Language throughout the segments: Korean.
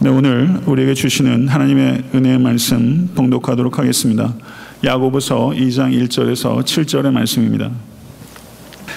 네, 오늘 우리에게 주시는 하나님의 은혜의 말씀 봉독하도록 하겠습니다. 야고보서 2장 1절에서 7절의 말씀입니다.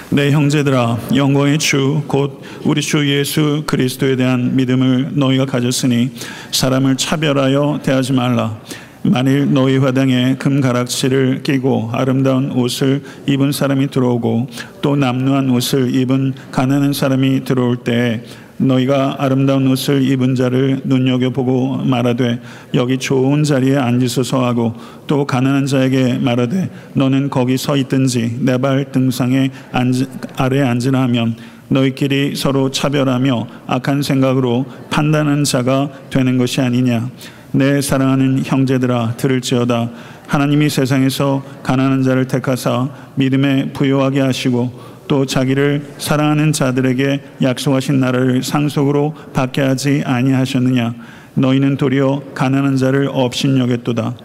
내 형제들아 영광의 주 곧 우리 주 예수 그리스도에 대한 믿음을 너희가 가졌으니 사람을 차별하여 대하지 말라 만일 너희 화당에 금가락지를 끼고 아름다운 옷을 입은 사람이 들어오고 또 남루한 옷을 입은 가난한 사람이 들어올 때 너희가 아름다운 옷을 입은 자를 눈여겨보고 말하되 여기 좋은 자리에 앉으소서 하고 또 가난한 자에게 말하되 너는 거기 서 있든지 내 발 등상에 앉, 아래 앉으라 하면 너희끼리 서로 차별하며 악한 생각으로 판단한 자가 되는 것이 아니냐. 내 사랑하는 형제들아 들을지어다. 하나님이 세상에서 가난한 자를 택하사 믿음에 부여하게 하시고 또 자기를 사랑하는 자들에게 약속하신 나라를 상속으로 받게 하지 아니하셨느냐? 너희는 도리어 가난한 자를 업신여겼도다.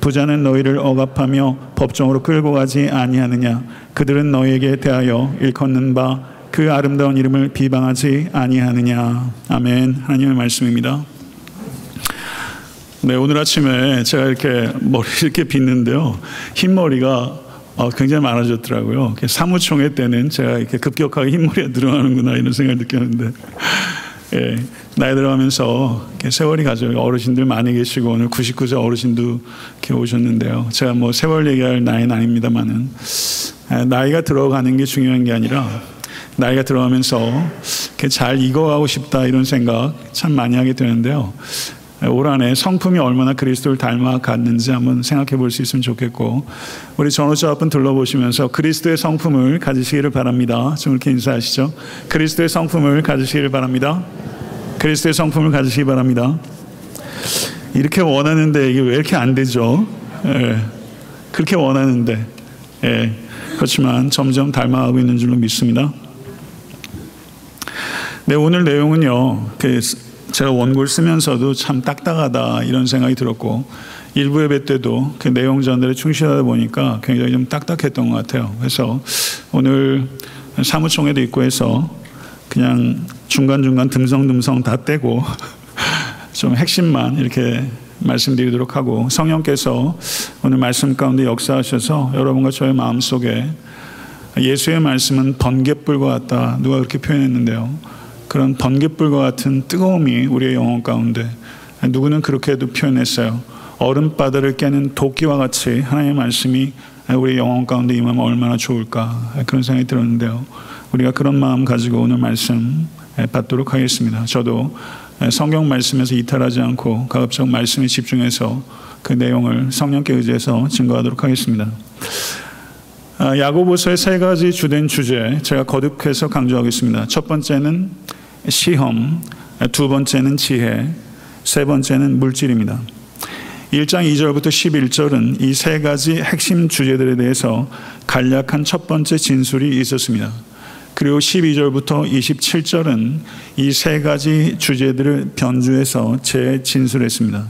부자는 너희를 억압하며 법정으로 끌고 가지 아니하느냐? 그들은 너희에게 대하여 일컫는 바 그 아름다운 이름을 비방하지 아니하느냐? 아멘. 하나님의 말씀입니다. 네, 오늘 아침에 제가 이렇게 머리 이렇게 빗는데요. 흰머리가 어, 굉장히 많아졌더라고요. 사무총회 때는 제가 이렇게 급격하게 흰머리가 늘어나는구나 이런 생각을 느꼈는데, 예, 나이 들어가면서 세월이 가죠. 어르신들 많이 계시고 오늘 99세 어르신도 이렇게 오셨는데요. 제가 뭐 세월 얘기할 나이는 아닙니다만은 예, 나이가 들어가는 게 중요한 게 아니라 나이가 들어가면서 잘 익어가고 싶다 이런 생각 참 많이 하게 되는데요. 올 한해 성품이 얼마나 그리스도를 닮아갔는지 한번 생각해 볼 수 있으면 좋겠고 우리 전호자 앞은 둘러보시면서 그리스도의 성품을 가지시기를 바랍니다. 좀 이렇게 인사하시죠. 그리스도의 성품을 가지시기를 바랍니다. 그리스도의 성품을 가지시기 바랍니다. 이렇게 원하는데 이게 왜 이렇게 안 되죠? 예, 그렇게 원하는데 예, 그렇지만 점점 닮아가고 있는 줄로 믿습니다. 네, 오늘 내용은요. 그 제가 원고를 쓰면서도 참 딱딱하다 이런 생각이 들었고 일부 예배 때도 그 내용 전달에 충실하다 보니까 굉장히 좀 딱딱했던 것 같아요. 그래서 오늘 사무총회도 있고 해서 그냥 중간중간 듬성듬성 다 떼고 좀 핵심만 이렇게 말씀드리도록 하고 성령께서 오늘 말씀 가운데 역사하셔서 여러분과 저의 마음속에 예수의 말씀은 번갯불과 같다 누가 그렇게 표현했는데요. 그런 번갯불과 같은 뜨거움이 우리의 영혼 가운데 누구는 그렇게도 표현했어요. 얼음바다를 깨는 도끼와 같이 하나님의 말씀이 우리 영혼 가운데 임하면 얼마나 좋을까 그런 생각이 들었는데요. 우리가 그런 마음 가지고 오늘 말씀 받도록 하겠습니다. 저도 성경 말씀에서 이탈하지 않고 가급적 말씀에 집중해서 그 내용을 성령께 의지해서 증거하도록 하겠습니다. 아, 야고보서의 세 가지 주된 주제 제가 거듭해서 강조하겠습니다. 첫 번째는 시험, 두 번째는 지혜, 세 번째는 물질입니다. 1장 2절부터 11절은 이 세 가지 핵심 주제들에 대해서 간략한 첫 번째 진술이 있었습니다. 그리고 12절부터 27절은 이 세 가지 주제들을 변주해서 재진술했습니다.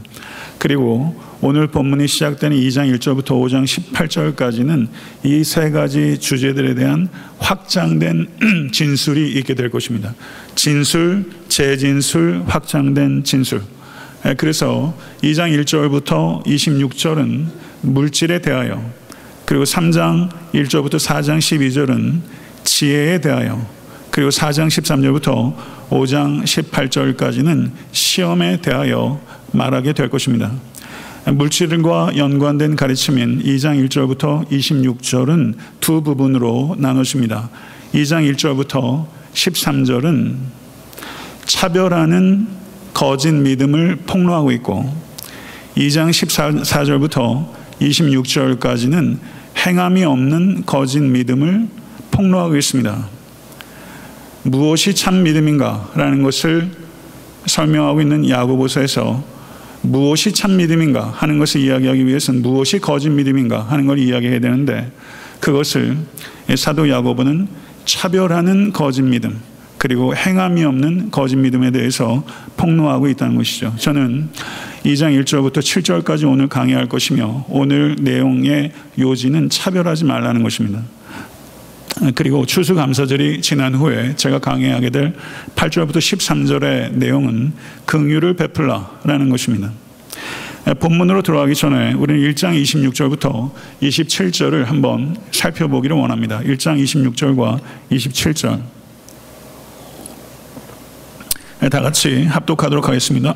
그리고 오늘 본문이 시작되는 2장 1절부터 5장 18절까지는 이 세 가지 주제들에 대한 확장된 진술이 있게 될 것입니다. 진술, 재진술, 확장된 진술. 예, 그래서 2장 1절부터 26절은 물질에 대하여 그리고 3장 1절부터 4장 12절은 지혜에 대하여 그리고 4장 13절부터 5장 18절까지는 시험에 대하여 말하게 될 것입니다. 물질과 연관된 가르침인 2장 1절부터 26절은 두 부분으로 나누십니다. 2장 1절부터 13절은 차별하는 거짓 믿음을 폭로하고 있고 2장 14절부터 26절까지는 행함이 없는 거짓 믿음을 폭로하고 있습니다. 무엇이 참 믿음인가라는 것을 설명하고 있는 야고보서에서 무엇이 참 믿음인가? 하는 것을 이야기하기 위해서는 무엇이 거짓 믿음인가? 하는 걸 이야기해야 되는데 그것을 사도 야고보는 차별하는 거짓 믿음 그리고 행함이 없는 거짓 믿음에 대해서 폭로하고 있다는 것이죠. 저는 2장 1절부터 7절까지 오늘 강의할 것이며 오늘 내용의 요지는 차별하지 말라는 것입니다. 그리고 추수감사절이 지난 후에 제가 강의하게 될 8절부터 13절의 내용은 긍휼을 베풀라라는 것입니다. 본문으로 들어가기 전에 우리는 1장 26절부터 27절을 한번 살펴보기를 원합니다. 1장 26절과 27절. 다 같이 합독하도록 하겠습니다.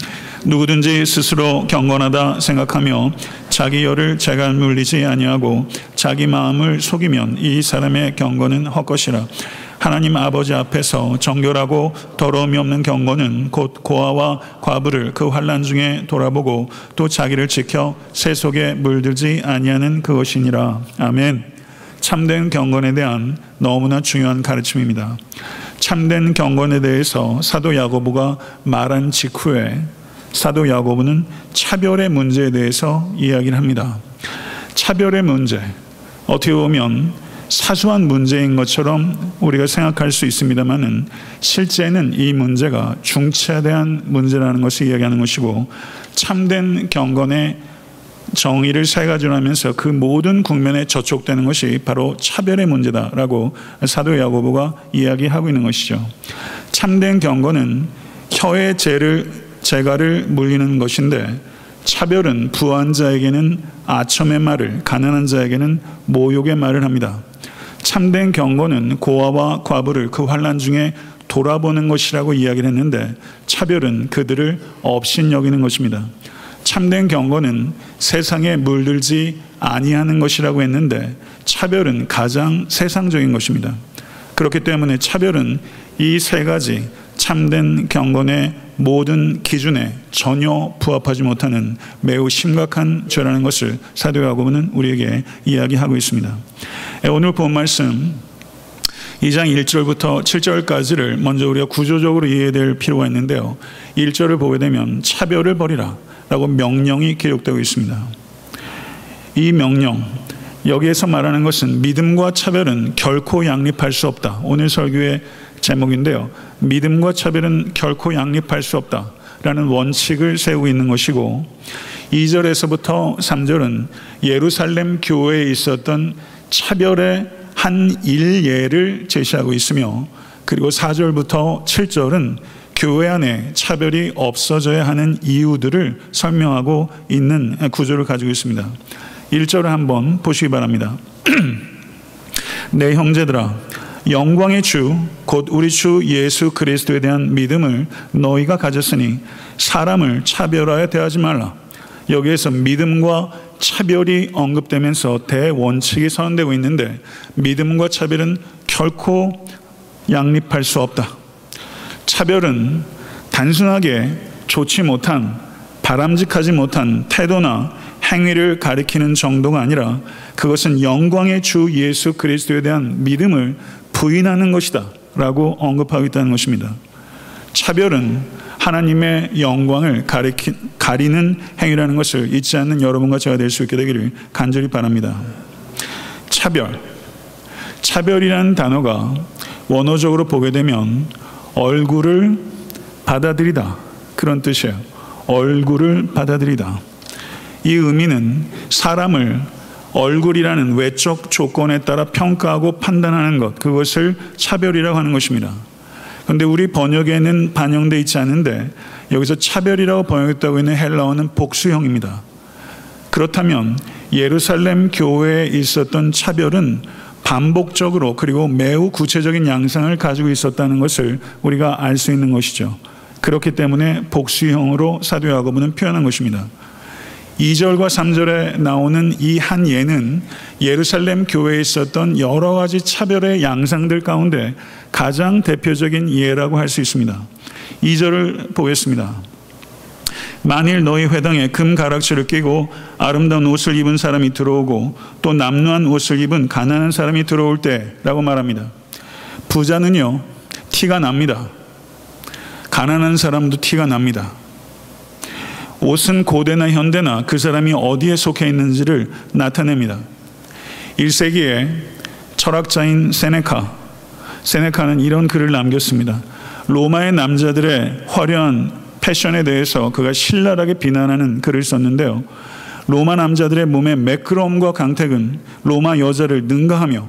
누구든지 스스로 경건하다 생각하며 자기 열을 제가 물리지 아니하고 자기 마음을 속이면 이 사람의 경건은 헛것이라. 하나님 아버지 앞에서 정결하고 더러움이 없는 경건은 곧 고아와 과부를 그 환란 중에 돌아보고 또 자기를 지켜 새 속에 물들지 아니하는 그것이니라. 아멘. 참된 경건에 대한 너무나 중요한 가르침입니다. 참된 경건에 대해서 사도 야고보가 말한 직후에 사도 야고보는 차별의 문제에 대해서 이야기를 합니다. 차별의 문제. 어떻게 보면 사소한 문제인 것처럼 우리가 생각할 수 있습니다만은 실제는 이 문제가 중차대한 문제라는 것을 이야기하는 것이고 참된 경건의 정의를 세 가지로 하면서 그 모든 국면에 저촉되는 것이 바로 차별의 문제다라고 사도 야고보가 이야기하고 있는 것이죠. 참된 경건은 혀의 죄를 재가를 물리는 것인데 차별은 부한 자에게는 아첨의 말을 가난한 자에게는 모욕의 말을 합니다. 참된 경건은 고아와 과부를 그 환란 중에 돌아보는 것이라고 이야기를 했는데 차별은 그들을 업신 여기는 것입니다. 참된 경건은 세상에 물들지 아니하는 것이라고 했는데 차별은 가장 세상적인 것입니다. 그렇기 때문에 차별은 이 세 가지 참된 경건의 모든 기준에 전혀 부합하지 못하는 매우 심각한 죄라는 것을 사도 야고보는 우리에게 이야기하고 있습니다. 예, 오늘 본 말씀 2장 1절부터 7절까지를 먼저 우리가 구조적으로 이해될 필요가 있는데요. 1절을 보게 되면 차별을 버리라 라고 명령이 기록되고 있습니다. 이 명령, 여기에서 말하는 것은 믿음과 차별은 결코 양립할 수 없다. 오늘 설교의 제목인데요. 믿음과 차별은 결코 양립할 수 없다. 라는 원칙을 세우고 있는 것이고 2절에서부터 3절은 예루살렘 교회에 있었던 차별의 한 일예를 제시하고 있으며 그리고 4절부터 7절은 교회 안에 차별이 없어져야 하는 이유들을 설명하고 있는 구조를 가지고 있습니다. 1절을 한번 보시기 바랍니다. 내 형제들아 영광의 주, 곧 우리 주 예수 그리스도에 대한 믿음을 너희가 가졌으니 사람을 차별하여 대하지 말라. 여기에서 믿음과 차별이 언급되면서 대원칙이 선언되고 있는데 믿음과 차별은 결코 양립할 수 없다. 차별은 단순하게 좋지 못한 바람직하지 못한 태도나 행위를 가리키는 정도가 아니라 그것은 영광의 주 예수 그리스도에 대한 믿음을 부인하는 것이다. 라고 언급하고 있다는 것입니다. 차별은 하나님의 영광을 가리키, 가리는 행위라는 것을 잊지 않는 여러분과 제가 될 수 있게 되기를 간절히 바랍니다. 차별. 차별이라는 단어가 원어적으로 보게 되면 얼굴을 받아들이다. 그런 뜻이에요. 얼굴을 받아들이다. 이 의미는 사람을 얼굴이라는 외적 조건에 따라 평가하고 판단하는 것, 그것을 차별이라고 하는 것입니다. 그런데 우리 번역에는 반영되어 있지 않은데 여기서 차별이라고 번역했다고 있는 헬라어는 복수형입니다. 그렇다면 예루살렘 교회에 있었던 차별은 반복적으로 그리고 매우 구체적인 양상을 가지고 있었다는 것을 우리가 알 수 있는 것이죠. 그렇기 때문에 복수형으로 사도 야고보는 표현한 것입니다. 2절과 3절에 나오는 이 한 예는 예루살렘 교회에 있었던 여러 가지 차별의 양상들 가운데 가장 대표적인 예라고 할 수 있습니다. 2절을 보겠습니다. 만일 너희 회당에 금 가락지를 끼고 아름다운 옷을 입은 사람이 들어오고 또 남루한 옷을 입은 가난한 사람이 들어올 때라고 말합니다. 부자는요, 티가 납니다. 가난한 사람도 티가 납니다. 옷은 고대나 현대나 그 사람이 어디에 속해 있는지를 나타냅니다. 1세기에 철학자인 세네카, 세네카는 이런 글을 남겼습니다. 로마의 남자들의 화려한 패션에 대해서 그가 신랄하게 비난하는 글을 썼는데요. 로마 남자들의 몸의 매끄러움과 강택은 로마 여자를 능가하며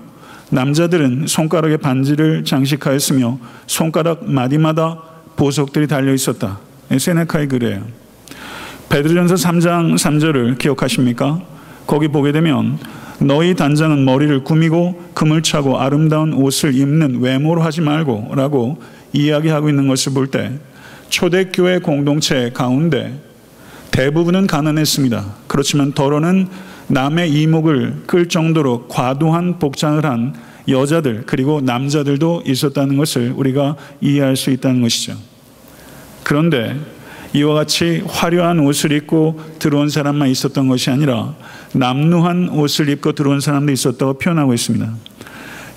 남자들은 손가락에 반지를 장식하였으며 손가락 마디마다 보석들이 달려 있었다. 세네카의 글이에요. 베드로전서 3장 3절을 기억하십니까? 거기 보게 되면 너희 단장은 머리를 꾸미고 금을 차고 아름다운 옷을 입는 외모로 하지 말고 라고 이야기하고 있는 것을 볼 때 초대교회 공동체 가운데 대부분은 가난했습니다. 그렇지만 더러는 남의 이목을 끌 정도로 과도한 복장을 한 여자들 그리고 남자들도 있었다는 것을 우리가 이해할 수 있다는 것이죠. 그런데 이와 같이 화려한 옷을 입고 들어온 사람만 있었던 것이 아니라 남루한 옷을 입고 들어온 사람도 있었다고 표현하고 있습니다.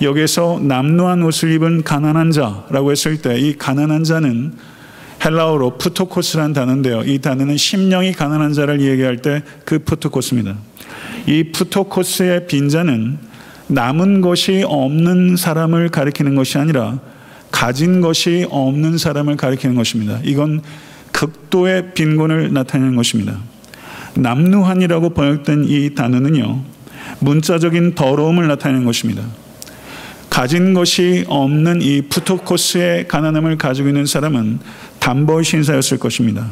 여기서 남루한 옷을 입은 가난한 자라고 했을 때 이 가난한 자는 헬라어로 푸토코스라는 단어인데요. 이 단어는 심령이 가난한 자를 얘기할 때 그 푸토코스입니다. 이 푸토코스의 빈자는 남은 것이 없는 사람을 가리키는 것이 아니라 가진 것이 없는 사람을 가리키는 것입니다. 이건 극도의 빈곤을 나타내는 것입니다. 남루한이라고 번역된 이 단어는요, 문자적인 더러움을 나타내는 것입니다. 가진 것이 없는 이 푸토코스의 가난함을 가지고 있는 사람은 담보 신사였을 것입니다.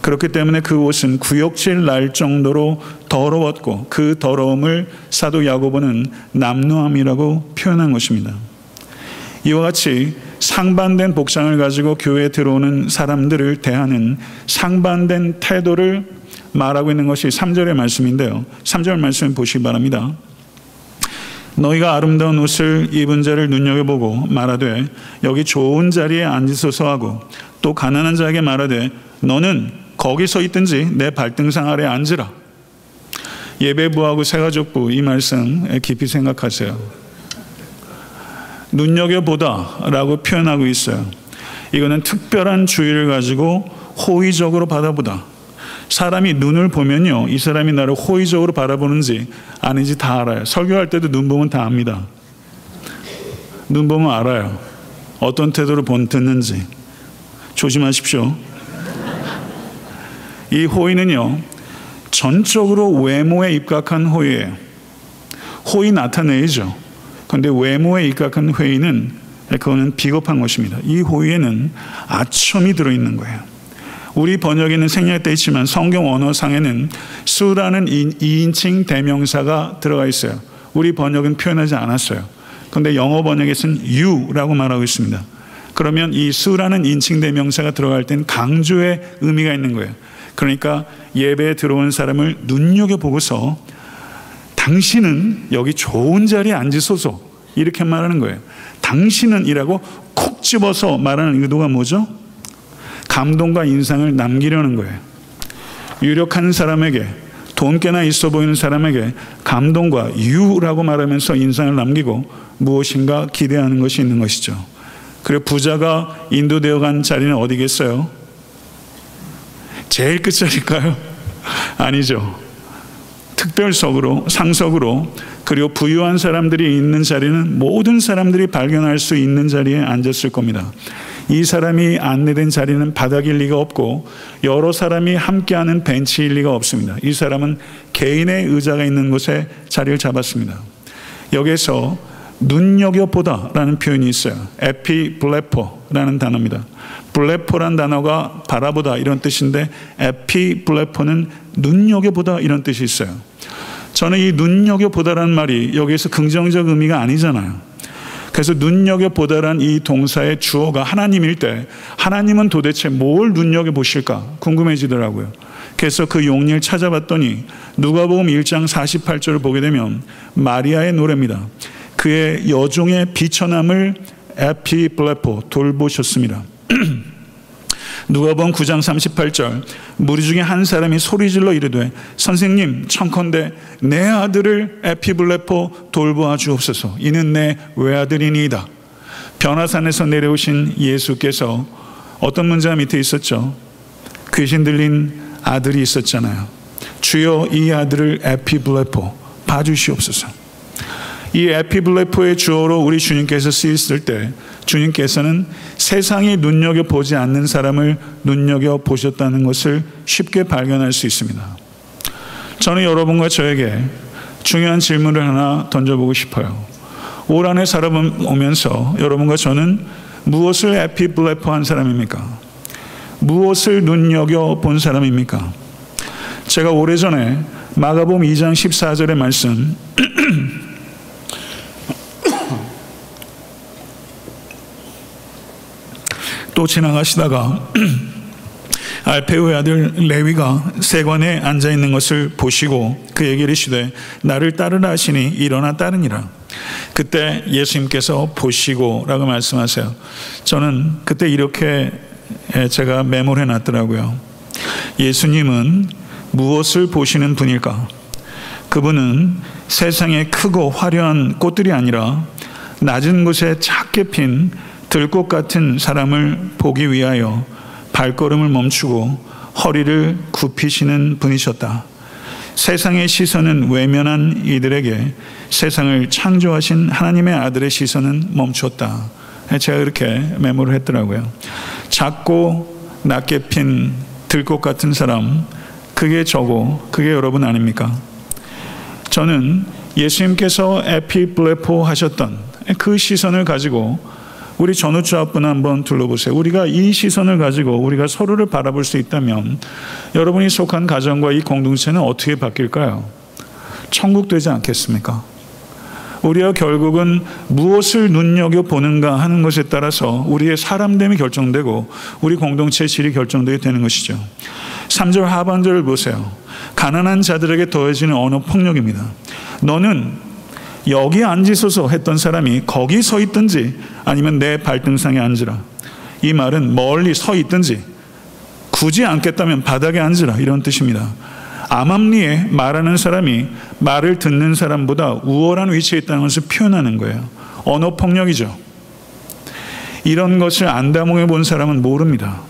그렇기 때문에 그 옷은 구역질 날 정도로 더러웠고 그 더러움을 사도 야고보는 남루함이라고 표현한 것입니다. 이와 같이 상반된 복장을 가지고 교회에 들어오는 사람들을 대하는 상반된 태도를 말하고 있는 것이 3절의 말씀인데요. 3절 말씀 보시기 바랍니다. 너희가 아름다운 옷을 입은 자를 눈여겨보고 말하되 여기 좋은 자리에 앉으소서 하고 또 가난한 자에게 말하되 너는 거기서 있든지 내 발등상 아래 앉으라. 예배부하고 새가족부 이 말씀 깊이 생각하세요. 눈여겨보다라고 표현하고 있어요. 이거는 특별한 주의를 가지고 호의적으로 받아보다. 사람이 눈을 보면요, 이 사람이 나를 호의적으로 바라보는지 아닌지 다 알아요. 설교할 때도 눈 보면 다 압니다. 눈 보면 알아요. 어떤 태도로 본 듣는지. 조심하십시오. 이 호의는요, 전적으로 외모에 입각한 호의예요. 호의 나타내죠. 그런데 외모에 입각한 회의는 그거는 비겁한 것입니다. 이 호의에는 아첨이 들어있는 거예요. 우리 번역에는 생략되어 있지만 성경 언어상에는 수라는 2인칭 대명사가 들어가 있어요. 우리 번역은 표현하지 않았어요. 그런데 영어 번역에서는 you라고 말하고 있습니다. 그러면 이 수라는 인칭 대명사가 들어갈 땐 강조의 의미가 있는 거예요. 그러니까 예배에 들어온 사람을 눈여겨보고서 당신은 여기 좋은 자리에 앉으소서 이렇게 말하는 거예요. 당신은 이라고 콕 집어서 말하는 의도가 뭐죠? 감동과 인상을 남기려는 거예요. 유력한 사람에게 돈 꽤나 있어 보이는 사람에게 감동과 유라고 말하면서 인상을 남기고 무엇인가 기대하는 것이 있는 것이죠. 그리고 부자가 인도되어 간 자리는 어디겠어요? 제일 끝자리일까요? 아니죠. 특별석으로, 상석으로, 그리고 부유한 사람들이 있는 자리는 모든 사람들이 발견할 수 있는 자리에 앉았을 겁니다. 이 사람이 안내된 자리는 바닥일 리가 없고 여러 사람이 함께하는 벤치일 리가 없습니다. 이 사람은 개인의 의자가 있는 곳에 자리를 잡았습니다. 여기서 눈여겨보다라는 표현이 있어요. 에피블레포라는 단어입니다. 블레포란 단어가 바라보다 이런 뜻인데 에피블레포는 눈여겨보다 이런 뜻이 있어요. 저는 이 눈여겨보다라는 말이 여기에서 긍정적 의미가 아니잖아요. 그래서 눈여겨보다란 이 동사의 주어가 하나님일 때 하나님은 도대체 뭘 눈여겨보실까 궁금해지더라고요. 그래서 그 용리를 찾아봤더니 누가복음 1장 48절을 보게 되면 마리아의 노래입니다. 그의 여종의 비천함을 에피블레포 돌보셨습니다. 누가복음 9장 38절. 무리 중에 한 사람이 소리질러 이르되 선생님 청컨대 내 아들을 에피블레포 돌보아 주옵소서. 이는 내 외아들이니이다. 변화산에서 내려오신 예수께서 어떤 문자 밑에 있었죠? 귀신 들린 아들이 있었잖아요. 주여 이 아들을 에피블레포 봐주시옵소서. 이 에피블레포의 주어로 우리 주님께서 쓰였을 때 주님께서는 세상이 눈여겨보지 않는 사람을 눈여겨보셨다는 것을 쉽게 발견할 수 있습니다. 저는 여러분과 저에게 중요한 질문을 하나 던져보고 싶어요. 올 한해 살아오면서 여러분과 저는 무엇을 에피블레퍼한 사람입니까? 무엇을 눈여겨 본 사람입니까? 제가 오래전에 마가복음 2장 14절의 말씀 또 지나가시다가 알페오의 아들 레위가 세관에 앉아 있는 것을 보시고 그에게 이르시되 나를 따르라 하시니 일어나 따르니라. 그때 예수님께서 보시고라고 말씀하세요. 저는 그때 이렇게 제가 메모를 해 놨더라고요. 예수님은 무엇을 보시는 분일까? 그분은 세상에 크고 화려한 꽃들이 아니라 낮은 곳에 작게 핀 들꽃 같은 사람을 보기 위하여 발걸음을 멈추고 허리를 굽히시는 분이셨다. 세상의 시선은 외면한 이들에게 세상을 창조하신 하나님의 아들의 시선은 멈췄다. 제가 이렇게 메모를 했더라고요. 작고 낮게 핀 들꽃 같은 사람, 그게 저고, 그게 여러분 아닙니까? 저는 예수님께서 에피블레포 하셨던 그 시선을 가지고 우리 전우주 앞분 한번 둘러보세요. 우리가 이 시선을 가지고 우리가 서로를 바라볼 수 있다면 여러분이 속한 가정과 이 공동체는 어떻게 바뀔까요? 천국 되지 않겠습니까? 우리가 결국은 무엇을 눈여겨 보는가 하는 것에 따라서 우리의 사람됨이 결정되고 우리 공동체의 질이 결정되게 되는 것이죠. 3절 하반절을 보세요. 가난한 자들에게 더해지는 언어 폭력입니다. 너는 여기 앉으소서 했던 사람이 거기 서 있든지 아니면 내 발등상에 앉으라. 이 말은 멀리 서 있든지 굳이 앉겠다면 바닥에 앉으라 이런 뜻입니다. 암암리에 말하는 사람이 말을 듣는 사람보다 우월한 위치에 있다는 것을 표현하는 거예요. 언어 폭력이죠. 이런 것을 안다몽해 본 사람은 모릅니다.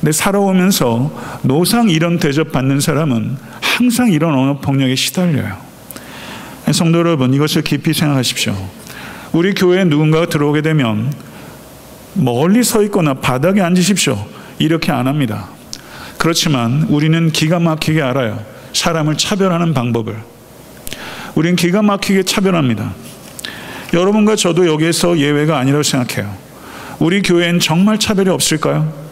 근데 살아오면서 노상 이런 대접 받는 사람은 항상 이런 언어 폭력에 시달려요. 성도 여러분, 이것을 깊이 생각하십시오. 우리 교회에 누군가가 들어오게 되면 멀리 서 있거나 바닥에 앉으십시오. 이렇게 안 합니다. 그렇지만 우리는 기가 막히게 알아요. 사람을 차별하는 방법을. 우리는 기가 막히게 차별합니다. 여러분과 저도 여기에서 예외가 아니라고 생각해요. 우리 교회엔 정말 차별이 없을까요?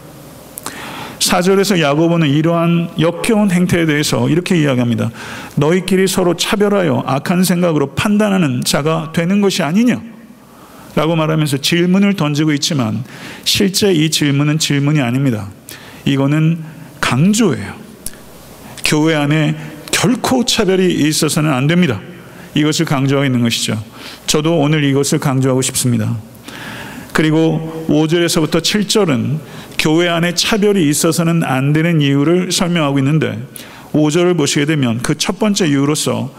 4절에서 야고보는 이러한 역겨운 행태에 대해서 이렇게 이야기합니다. 너희끼리 서로 차별하여 악한 생각으로 판단하는 자가 되는 것이 아니냐? 라고 말하면서 질문을 던지고 있지만 실제 이 질문은 질문이 아닙니다. 이거는 강조예요. 교회 안에 결코 차별이 있어서는 안 됩니다. 이것을 강조하고 있는 것이죠. 저도 오늘 이것을 강조하고 싶습니다. 그리고 5절에서부터 7절은 교회 안에 차별이 있어서는 안 되는 이유를 설명하고 있는데 5절을 보시게 되면 그 첫 번째 이유로서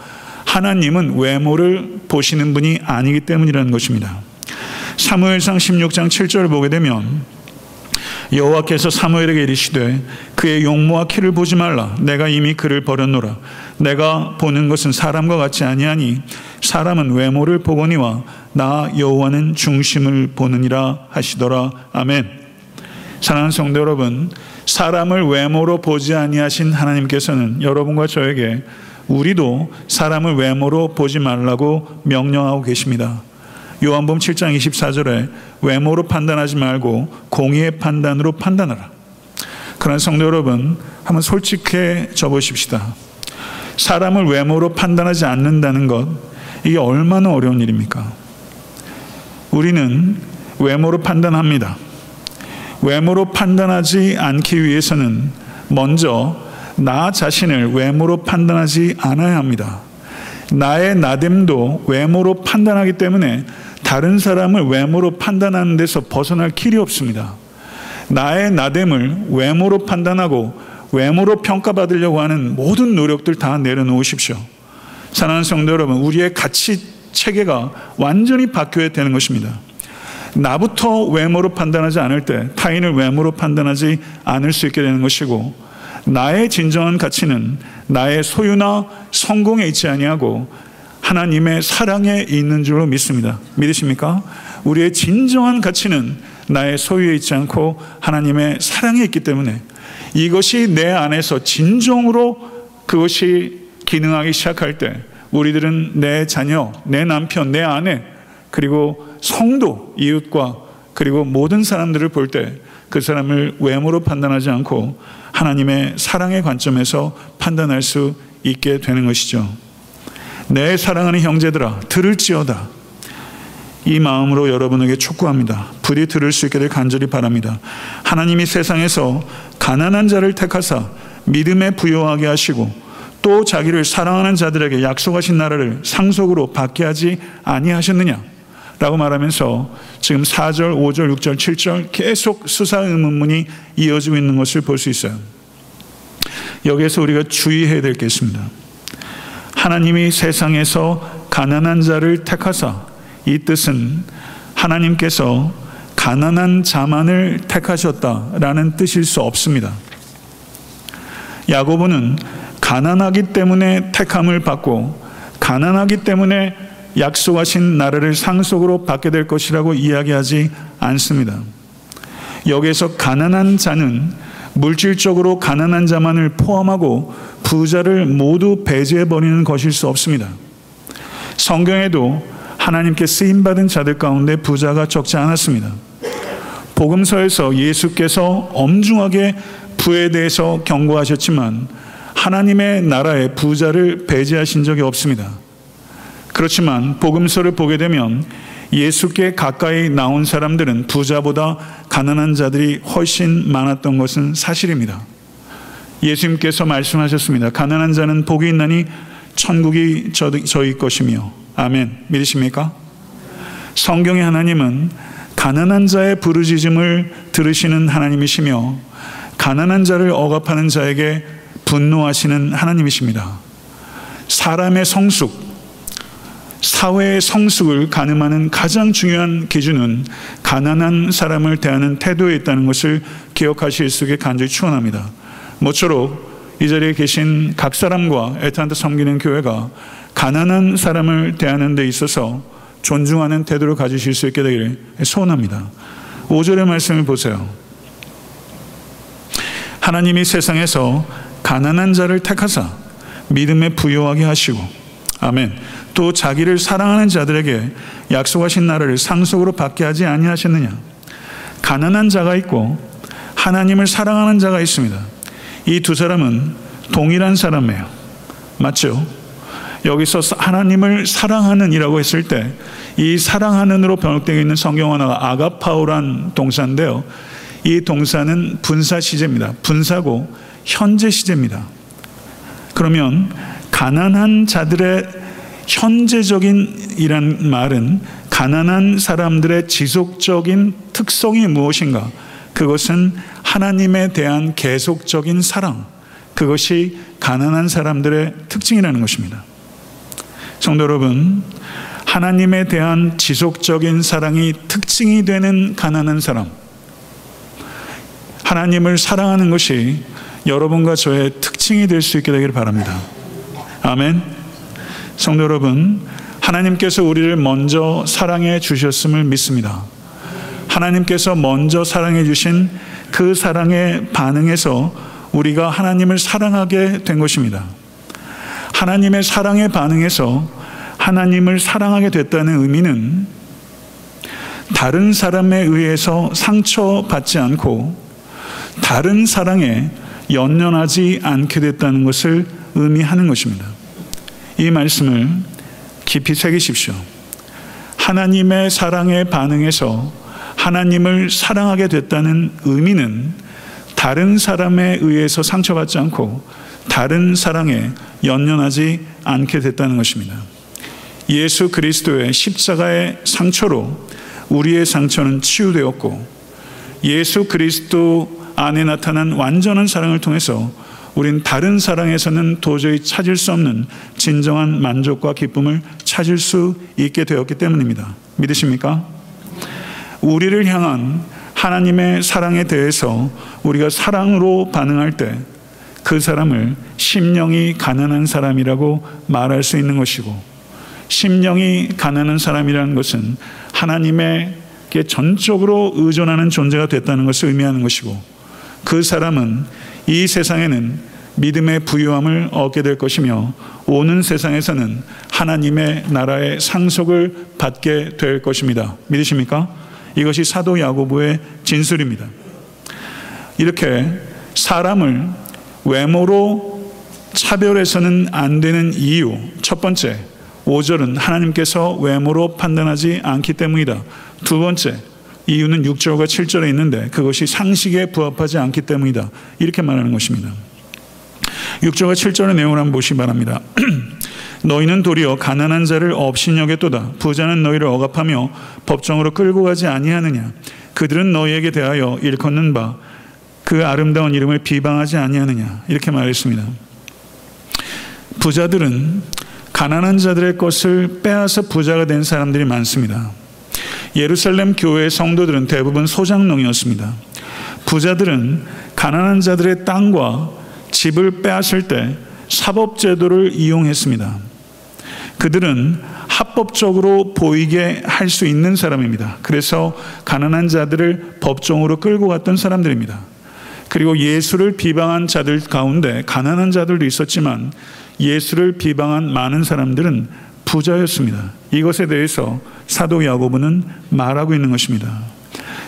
하나님은 외모를 보시는 분이 아니기 때문이라는 것입니다. 사무엘상 16장 7절을 보게 되면 여호와께서 사무엘에게 이르시되 그의 용모와 키를 보지 말라. 내가 이미 그를 버렸노라. 내가 보는 것은 사람과 같지 아니하니 사람은 외모를 보거니와 나 여호와는 중심을 보느니라 하시더라. 아멘 사랑하는 성도 여러분, 사람을 외모로 보지 아니하신 하나님께서는 여러분과 저에게 우리도 사람을 외모로 보지 말라고 명령하고 계십니다. 요한복음 7장 24절에 외모로 판단하지 말고 공의의 판단으로 판단하라. 그러나 성도 여러분, 한번 솔직해져 보십시다. 사람을 외모로 판단하지 않는다는 것, 이게 얼마나 어려운 일입니까? 우리는 외모로 판단합니다. 외모로 판단하지 않기 위해서는 먼저 나 자신을 외모로 판단하지 않아야 합니다. 나의 나됨도 외모로 판단하기 때문에 다른 사람을 외모로 판단하는 데서 벗어날 길이 없습니다. 나의 나됨을 외모로 판단하고 외모로 평가받으려고 하는 모든 노력들 다 내려놓으십시오. 사랑하는 성도 여러분, 우리의 가치 체계가 완전히 바뀌어야 되는 것입니다. 나부터 외모로 판단하지 않을 때 타인을 외모로 판단하지 않을 수 있게 되는 것이고 나의 진정한 가치는 나의 소유나 성공에 있지 아니하고 하나님의 사랑에 있는 줄로 믿습니다. 믿으십니까? 우리의 진정한 가치는 나의 소유에 있지 않고 하나님의 사랑에 있기 때문에 이것이 내 안에서 진정으로 그것이 기능하기 시작할 때 우리들은 내 자녀, 내 남편, 내 아내 그리고 성도, 이웃과 그리고 모든 사람들을 볼 때 그 사람을 외모로 판단하지 않고 하나님의 사랑의 관점에서 판단할 수 있게 되는 것이죠. 내 사랑하는 형제들아, 들을지어다. 이 마음으로 여러분에게 촉구합니다. 부디 들을 수 있게 될 간절히 바랍니다. 하나님이 세상에서 가난한 자를 택하사 믿음에 부여하게 하시고 또 자기를 사랑하는 자들에게 약속하신 나라를 상속으로 받게 하지 아니하셨느냐? 라고 말하면서 지금 4절, 5절, 6절, 7절 계속 수사 의문문이 이어지고 있는 것을 볼 수 있어요. 여기에서 우리가 주의해야 될 게 있습니다. 하나님이 세상에서 가난한 자를 택하사 이 뜻은 하나님께서 가난한 자만을 택하셨다라는 뜻일 수 없습니다. 야고보는 가난하기 때문에 택함을 받고 가난하기 때문에 약속하신 나라를 상속으로 받게 될 것이라고 이야기하지 않습니다. 여기에서 가난한 자는 물질적으로 가난한 자만을 포함하고 부자를 모두 배제해 버리는 것일 수 없습니다. 성경에도 하나님께 쓰임 받은 자들 가운데 부자가 적지 않았습니다. 복음서에서 예수께서 엄중하게 부에 대해서 경고하셨지만 하나님의 나라에 부자를 배제하신 적이 없습니다. 그렇지만 복음서를 보게 되면 예수께 가까이 나온 사람들은 부자보다 가난한 자들이 훨씬 많았던 것은 사실입니다. 예수님께서 말씀하셨습니다. 가난한 자는 복이 있나니 천국이 저희 것이며 아멘. 믿으십니까? 성경의 하나님은 가난한 자의 부르짖음을 들으시는 하나님이시며 가난한 자를 억압하는 자에게 분노하시는 하나님이십니다. 사람의 성숙, 사회의 성숙을 가늠하는 가장 중요한 기준은 가난한 사람을 대하는 태도에 있다는 것을 기억하실 수 있게 간절히 축원합니다. 모쪼록 이 자리에 계신 각 사람과 애타한테 섬기는 교회가 가난한 사람을 대하는 데 있어서 존중하는 태도를 가지실 수 있게 되기를 소원합니다. 5절의 말씀을 보세요. 하나님이 세상에서 가난한 자를 택하사 믿음에 부여하게 하시고 아멘. 또 자기를 사랑하는 자들에게 약속하신 나라를 상속으로 받게 하지 아니하셨느냐? 가난한 자가 있고 하나님을 사랑하는 자가 있습니다. 이 두 사람은 동일한 사람이에요. 맞죠? 여기서 하나님을 사랑하는이라고 했을 때 이 사랑하는으로 번역되어 있는 성경 하나가 아가파오란 동사인데요. 이 동사는 분사 시제입니다. 분사고 현재 시제입니다. 그러면 가난한 자들의 현재적인 이란 말은 가난한 사람들의 지속적인 특성이 무엇인가? 그것은 하나님에 대한 계속적인 사랑. 그것이 가난한 사람들의 특징이라는 것입니다. 성도 여러분, 하나님에 대한 지속적인 사랑이 특징이 되는 가난한 사람. 하나님을 사랑하는 것이 여러분과 저의 특징이 될 수 있게 되기를 바랍니다. 아멘. 성도 여러분, 하나님께서 우리를 먼저 사랑해 주셨음을 믿습니다. 하나님께서 먼저 사랑해 주신 그 사랑에 반응해서 우리가 하나님을 사랑하게 된 것입니다. 하나님의 사랑에 반응해서 하나님을 사랑하게 됐다는 의미는 다른 사람에 의해서 상처받지 않고 다른 사랑에 연연하지 않게 됐다는 것을 의미하는 것입니다. 이 말씀을 깊이 새기십시오. 하나님의 사랑에 반응해서 하나님을 사랑하게 됐다는 의미는 다른 사람에 의해서 상처받지 않고 다른 사랑에 연연하지 않게 됐다는 것입니다. 예수 그리스도의 십자가의 상처로 우리의 상처는 치유되었고 예수 그리스도 안에 나타난 완전한 사랑을 통해서 우린 다른 사랑에서는 도저히 찾을 수 없는 진정한 만족과 기쁨을 찾을 수 있게 되었기 때문입니다. 믿으십니까? 우리를 향한 하나님의 사랑에 대해서 우리가 사랑으로 반응할 때 그 사람을 심령이 가난한 사람이라고 말할 수 있는 것이고 심령이 가난한 사람이라는 것은 하나님에게 전적으로 의존하는 존재가 됐다는 것을 의미하는 것이고 그 사람은 이 세상에는 믿음의 부유함을 얻게 될 것이며 오는 세상에서는 하나님의 나라의 상속을 받게 될 것입니다. 믿으십니까? 이것이 사도 야고보의 진술입니다. 이렇게 사람을 외모로 차별해서는 안 되는 이유 첫 번째 5절은 하나님께서 외모로 판단하지 않기 때문이다. 두 번째 이유는 6절과 7절에 있는데 그것이 상식에 부합하지 않기 때문이다. 이렇게 말하는 것입니다. 6절과 7절의 내용을 한번 보시기 바랍니다. 너희는 도리어 가난한 자를 업신여겼도다. 부자는 너희를 억압하며 법정으로 끌고 가지 아니하느냐. 그들은 너희에게 대하여 일컫는 바 그 아름다운 이름을 비방하지 아니하느냐. 이렇게 말했습니다. 부자들은 가난한 자들의 것을 빼앗아 부자가 된 사람들이 많습니다. 예루살렘 교회 성도들은 대부분 소장농이었습니다. 부자들은 가난한 자들의 땅과 집을 빼앗을 때 사법제도를 이용했습니다. 그들은 합법적으로 보이게 할 수 있는 사람입니다. 그래서 가난한 자들을 법정으로 끌고 갔던 사람들입니다. 그리고 예수를 비방한 자들 가운데 가난한 자들도 있었지만 예수를 비방한 많은 사람들은 부자였습니다. 이것에 대해서 사도 야고보는 말하고 있는 것입니다.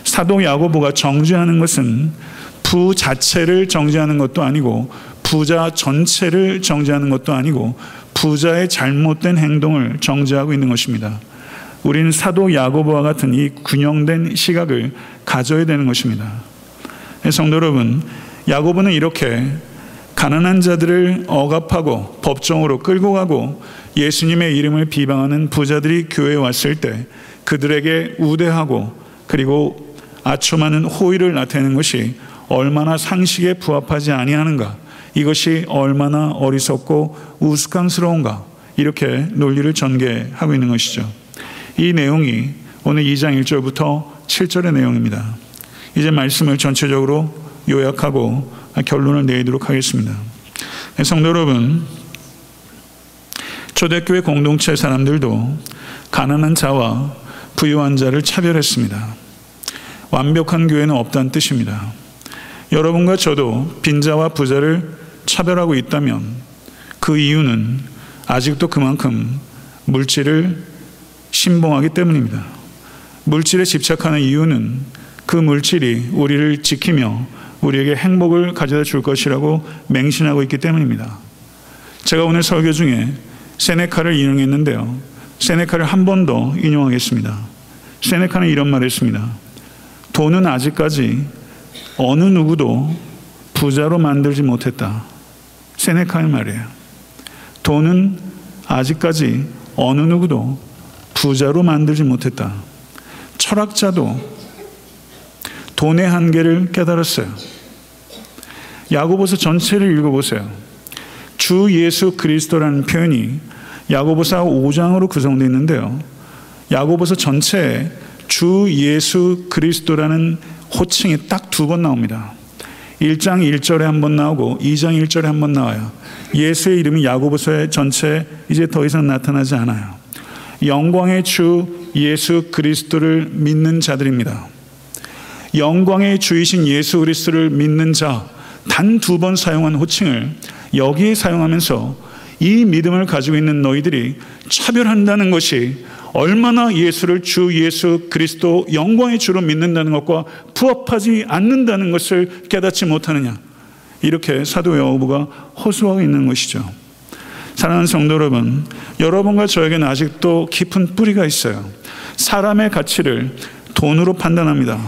사도 야고보가 정죄하는 것은 부 자체를 정죄하는 것도 아니고 부자 전체를 정죄하는 것도 아니고 부자의 잘못된 행동을 정죄하고 있는 것입니다. 우리는 사도 야고보와 같은 이 균형된 시각을 가져야 되는 것입니다. 성도 여러분, 야고보는 이렇게 가난한 자들을 억압하고 법정으로 끌고 가고 예수님의 이름을 비방하는 부자들이 교회에 왔을 때 그들에게 우대하고 그리고 아첨하는 호의를 나타내는 것이 얼마나 상식에 부합하지 아니하는가 이것이 얼마나 어리석고 우스꽝스러운가 이렇게 논리를 전개하고 있는 것이죠. 이 내용이 오늘 2장 1절부터 7절의 내용입니다. 이제 말씀을 전체적으로 요약하고 결론을 내도록 하겠습니다. 성도 여러분, 초대교회 공동체 사람들도 가난한 자와 부유한 자를 차별했습니다. 완벽한 교회는 없다는 뜻입니다. 여러분과 저도 빈자와 부자를 차별하고 있다면 그 이유는 아직도 그만큼 물질을 신봉하기 때문입니다. 물질에 집착하는 이유는 그 물질이 우리를 지키며 우리에게 행복을 가져다 줄 것이라고 맹신하고 있기 때문입니다. 제가 오늘 설교 중에 세네카를 인용했는데요. 세네카를 한 번 더 인용하겠습니다. 세네카는 이런 말을 했습니다. 돈은 아직까지 어느 누구도 부자로 만들지 못했다. 세네카의 말이에요. 돈은 아직까지 어느 누구도 부자로 만들지 못했다. 철학자도 돈의 한계를 깨달았어요. 야고보서 전체를 읽어보세요. 주 예수 그리스도라는 표현이 야고보서 5장으로 구성되어 있는데요. 야고보서 전체에 주 예수 그리스도라는 호칭이 딱 두 번 나옵니다. 1장 1절에 한 번 나오고 2장 1절에 한 번 나와요. 예수의 이름이 야고보서의 전체 이제 더 이상 나타나지 않아요. 영광의 주 예수 그리스도를 믿는 자들입니다. 영광의 주이신 예수 그리스도를 믿는 자 단 두 번 사용한 호칭을 여기에 사용하면서 이 믿음을 가지고 있는 너희들이 차별한다는 것이 얼마나 예수를 주 예수 그리스도 영광의 주로 믿는다는 것과 부합하지 않는다는 것을 깨닫지 못하느냐. 이렇게 사도 야고보가 호소하고 있는 것이죠. 사랑하는 성도 여러분, 여러분과 저에게는 아직도 깊은 뿌리가 있어요. 사람의 가치를 돈으로 판단합니다.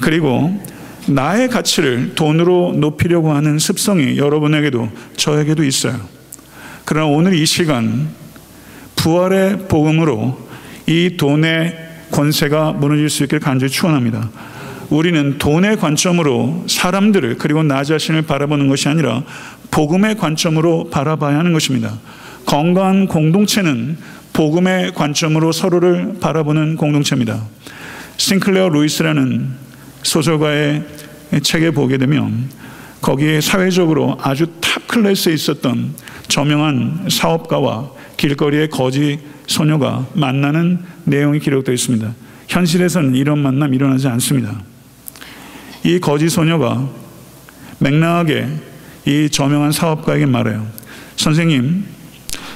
그리고 나의 가치를 돈으로 높이려고 하는 습성이 여러분에게도 저에게도 있어요. 그러나 오늘 이 시간 부활의 복음으로 이 돈의 권세가 무너질 수 있길 간절히 축원합니다. 우리는 돈의 관점으로 사람들을 그리고 나 자신을 바라보는 것이 아니라 복음의 관점으로 바라봐야 하는 것입니다. 건강한 공동체는 복음의 관점으로 서로를 바라보는 공동체입니다. 싱클레어 루이스라는 소설가의 책에 보게 되면 거기에 사회적으로 아주 탑 클래스에 있었던 저명한 사업가와 길거리의 거지 소녀가 만나는 내용이 기록되어 있습니다. 현실에서는 이런 만남 일어나지 않습니다. 이 거지 소녀가 맹랑하게 이 저명한 사업가에게 말해요. 선생님,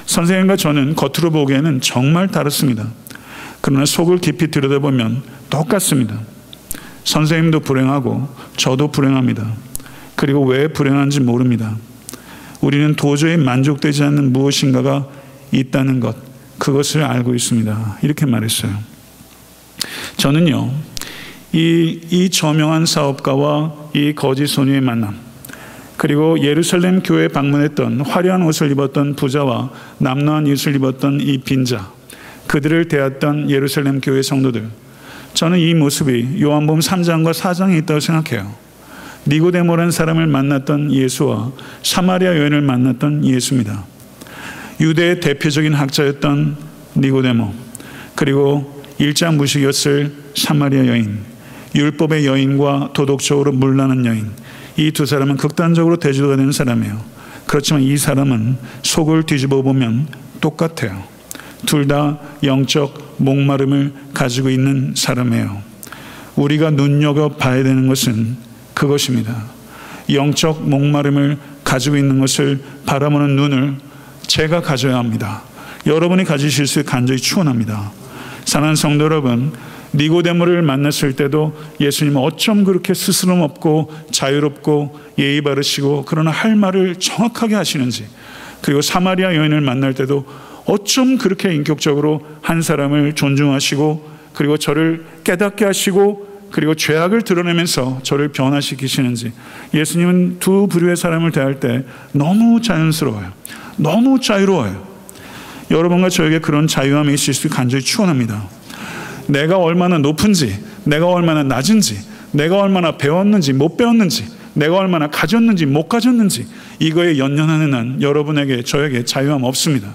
선생님과 저는 겉으로 보기에는 정말 다릅니다. 그러나 속을 깊이 들여다보면 똑같습니다. 선생님도 불행하고 저도 불행합니다. 그리고 왜 불행한지 모릅니다. 우리는 도저히 만족되지 않는 무엇인가가 있다는 것, 그것을 알고 있습니다. 이렇게 말했어요. 저는요, 이, 이 저명한 사업가와 이 거짓 소녀의 만남, 그리고 예루살렘 교회 방문했던 화려한 옷을 입었던 부자와 남노한 옷을 입었던 이 빈자, 그들을 대했던 예루살렘 교회 성도들, 저는 이 모습이 요한복음 3장과 4장에 있다고 생각해요. 니고데모라는 사람을 만났던 예수와 사마리아 여인을 만났던 예수입니다. 유대의 대표적인 학자였던 니고데모, 그리고 일장 무식이었을 사마리아 여인, 율법의 여인과 도덕적으로 물나는 여인, 이 두 사람은 극단적으로 대조가 되는 사람이에요. 그렇지만 이 사람은 속을 뒤집어 보면 똑같아요. 둘 다 영적 목마름을 가지고 있는 사람이에요. 우리가 눈여겨 봐야 되는 것은 그것입니다. 영적 목마름을 가지고 있는 것을 바라보는 눈을 제가 가져야 합니다. 여러분이 가지실 수 간절히 축원합니다. 사랑하는 성도 여러분, 니고데모를 만났을 때도 예수님은 어쩜 그렇게 스스럼 없고 자유롭고 예의 바르시고 그러나 할 말을 정확하게 하시는지 그리고 사마리아 여인을 만날 때도 어쩜 그렇게 인격적으로 한 사람을 존중하시고 그리고 저를 깨닫게 하시고 그리고 죄악을 드러내면서 저를 변화시키시는지 예수님은 두 부류의 사람을 대할 때 너무 자연스러워요. 너무 자유로워요. 여러분과 저에게 그런 자유함이 있을 수 간절히 축원합니다. 내가 얼마나 높은지, 내가 얼마나 낮은지, 내가 얼마나 배웠는지 못 배웠는지, 내가 얼마나 가졌는지 못 가졌는지 이거에 연연하는 한 여러분에게 저에게 자유함 없습니다.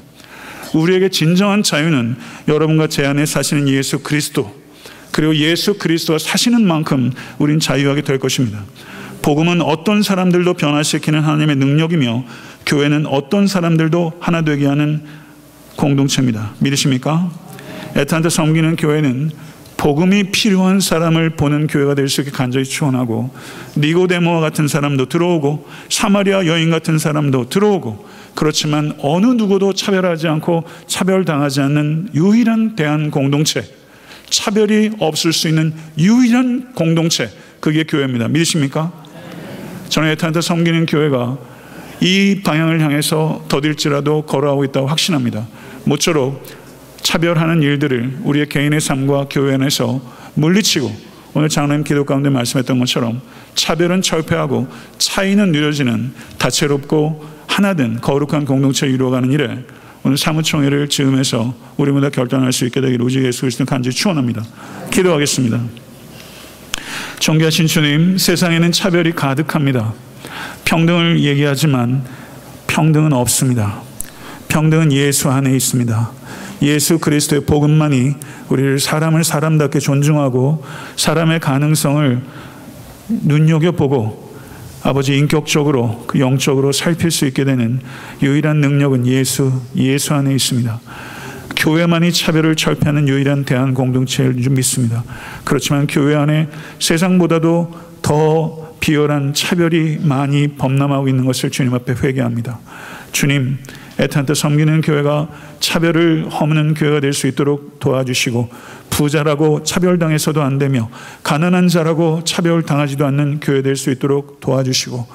우리에게 진정한 자유는 여러분과 제 안에 사시는 예수 그리스도 그리고 예수 그리스도가 사시는 만큼 우린 자유하게 될 것입니다. 복음은 어떤 사람들도 변화시키는 하나님의 능력이며 교회는 어떤 사람들도 하나 되게 하는 공동체입니다. 믿으십니까? 애타한테 섬기는 교회는 복음이 필요한 사람을 보는 교회가 될 수 있게 간절히 축원하고 니고데모와 같은 사람도 들어오고 사마리아 여인 같은 사람도 들어오고 그렇지만 어느 누구도 차별하지 않고 차별당하지 않는 유일한 대한 공동체 차별이 없을 수 있는 유일한 공동체 그게 교회입니다. 믿으십니까? 저는 애타한테 섬기는 교회가 이 방향을 향해서 더딜지라도 걸어가고 있다고 확신합니다. 모쪼록 차별하는 일들을 우리의 개인의 삶과 교회 안에서 물리치고 오늘 장로님 기도 가운데 말씀했던 것처럼 차별은 철폐하고 차이는 누려지는 다채롭고 하나된 거룩한 공동체를 이루어가는 일에 오늘 사무총회를 지으면서 우리 모두 결단할 수 있게 되기를 우리 예수 그리스도 간절히 축원합니다. 기도하겠습니다. 존귀하신 주님, 세상에는 차별이 가득합니다. 평등을 얘기하지만 평등은 없습니다. 평등은 예수 안에 있습니다. 예수 그리스도의 복음만이 우리를 사람을 사람답게 존중하고 사람의 가능성을 눈여겨보고 아버지 인격적으로 그 영적으로 살필 수 있게 되는 유일한 능력은 예수, 예수 안에 있습니다. 교회만이 차별을 철폐하는 유일한 대한 공동체를 좀 믿습니다. 그렇지만 교회 안에 세상보다도 더 비열한 차별이 많이 범람하고 있는 것을 주님 앞에 회개합니다. 주님, 애타한테 섬기는 교회가 차별을 허무는 교회가 될 수 있도록 도와주시고 부자라고 차별당해서도 안 되며 가난한 자라고 차별당하지도 않는 교회 될 수 있도록 도와주시고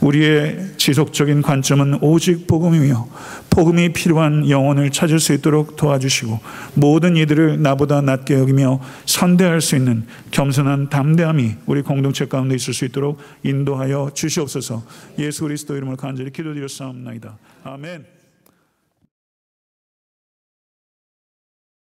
우리의 지속적인 관점은 오직 복음이며 복음이 필요한 영혼을 찾을 수 있도록 도와주시고 모든 이들을 나보다 낮게 여기며 선대할 수 있는 겸손한 담대함이 우리 공동체 가운데 있을 수 있도록 인도하여 주시옵소서 예수 그리스도 이름으로 간절히 기도드렸사옵나이다. 아멘.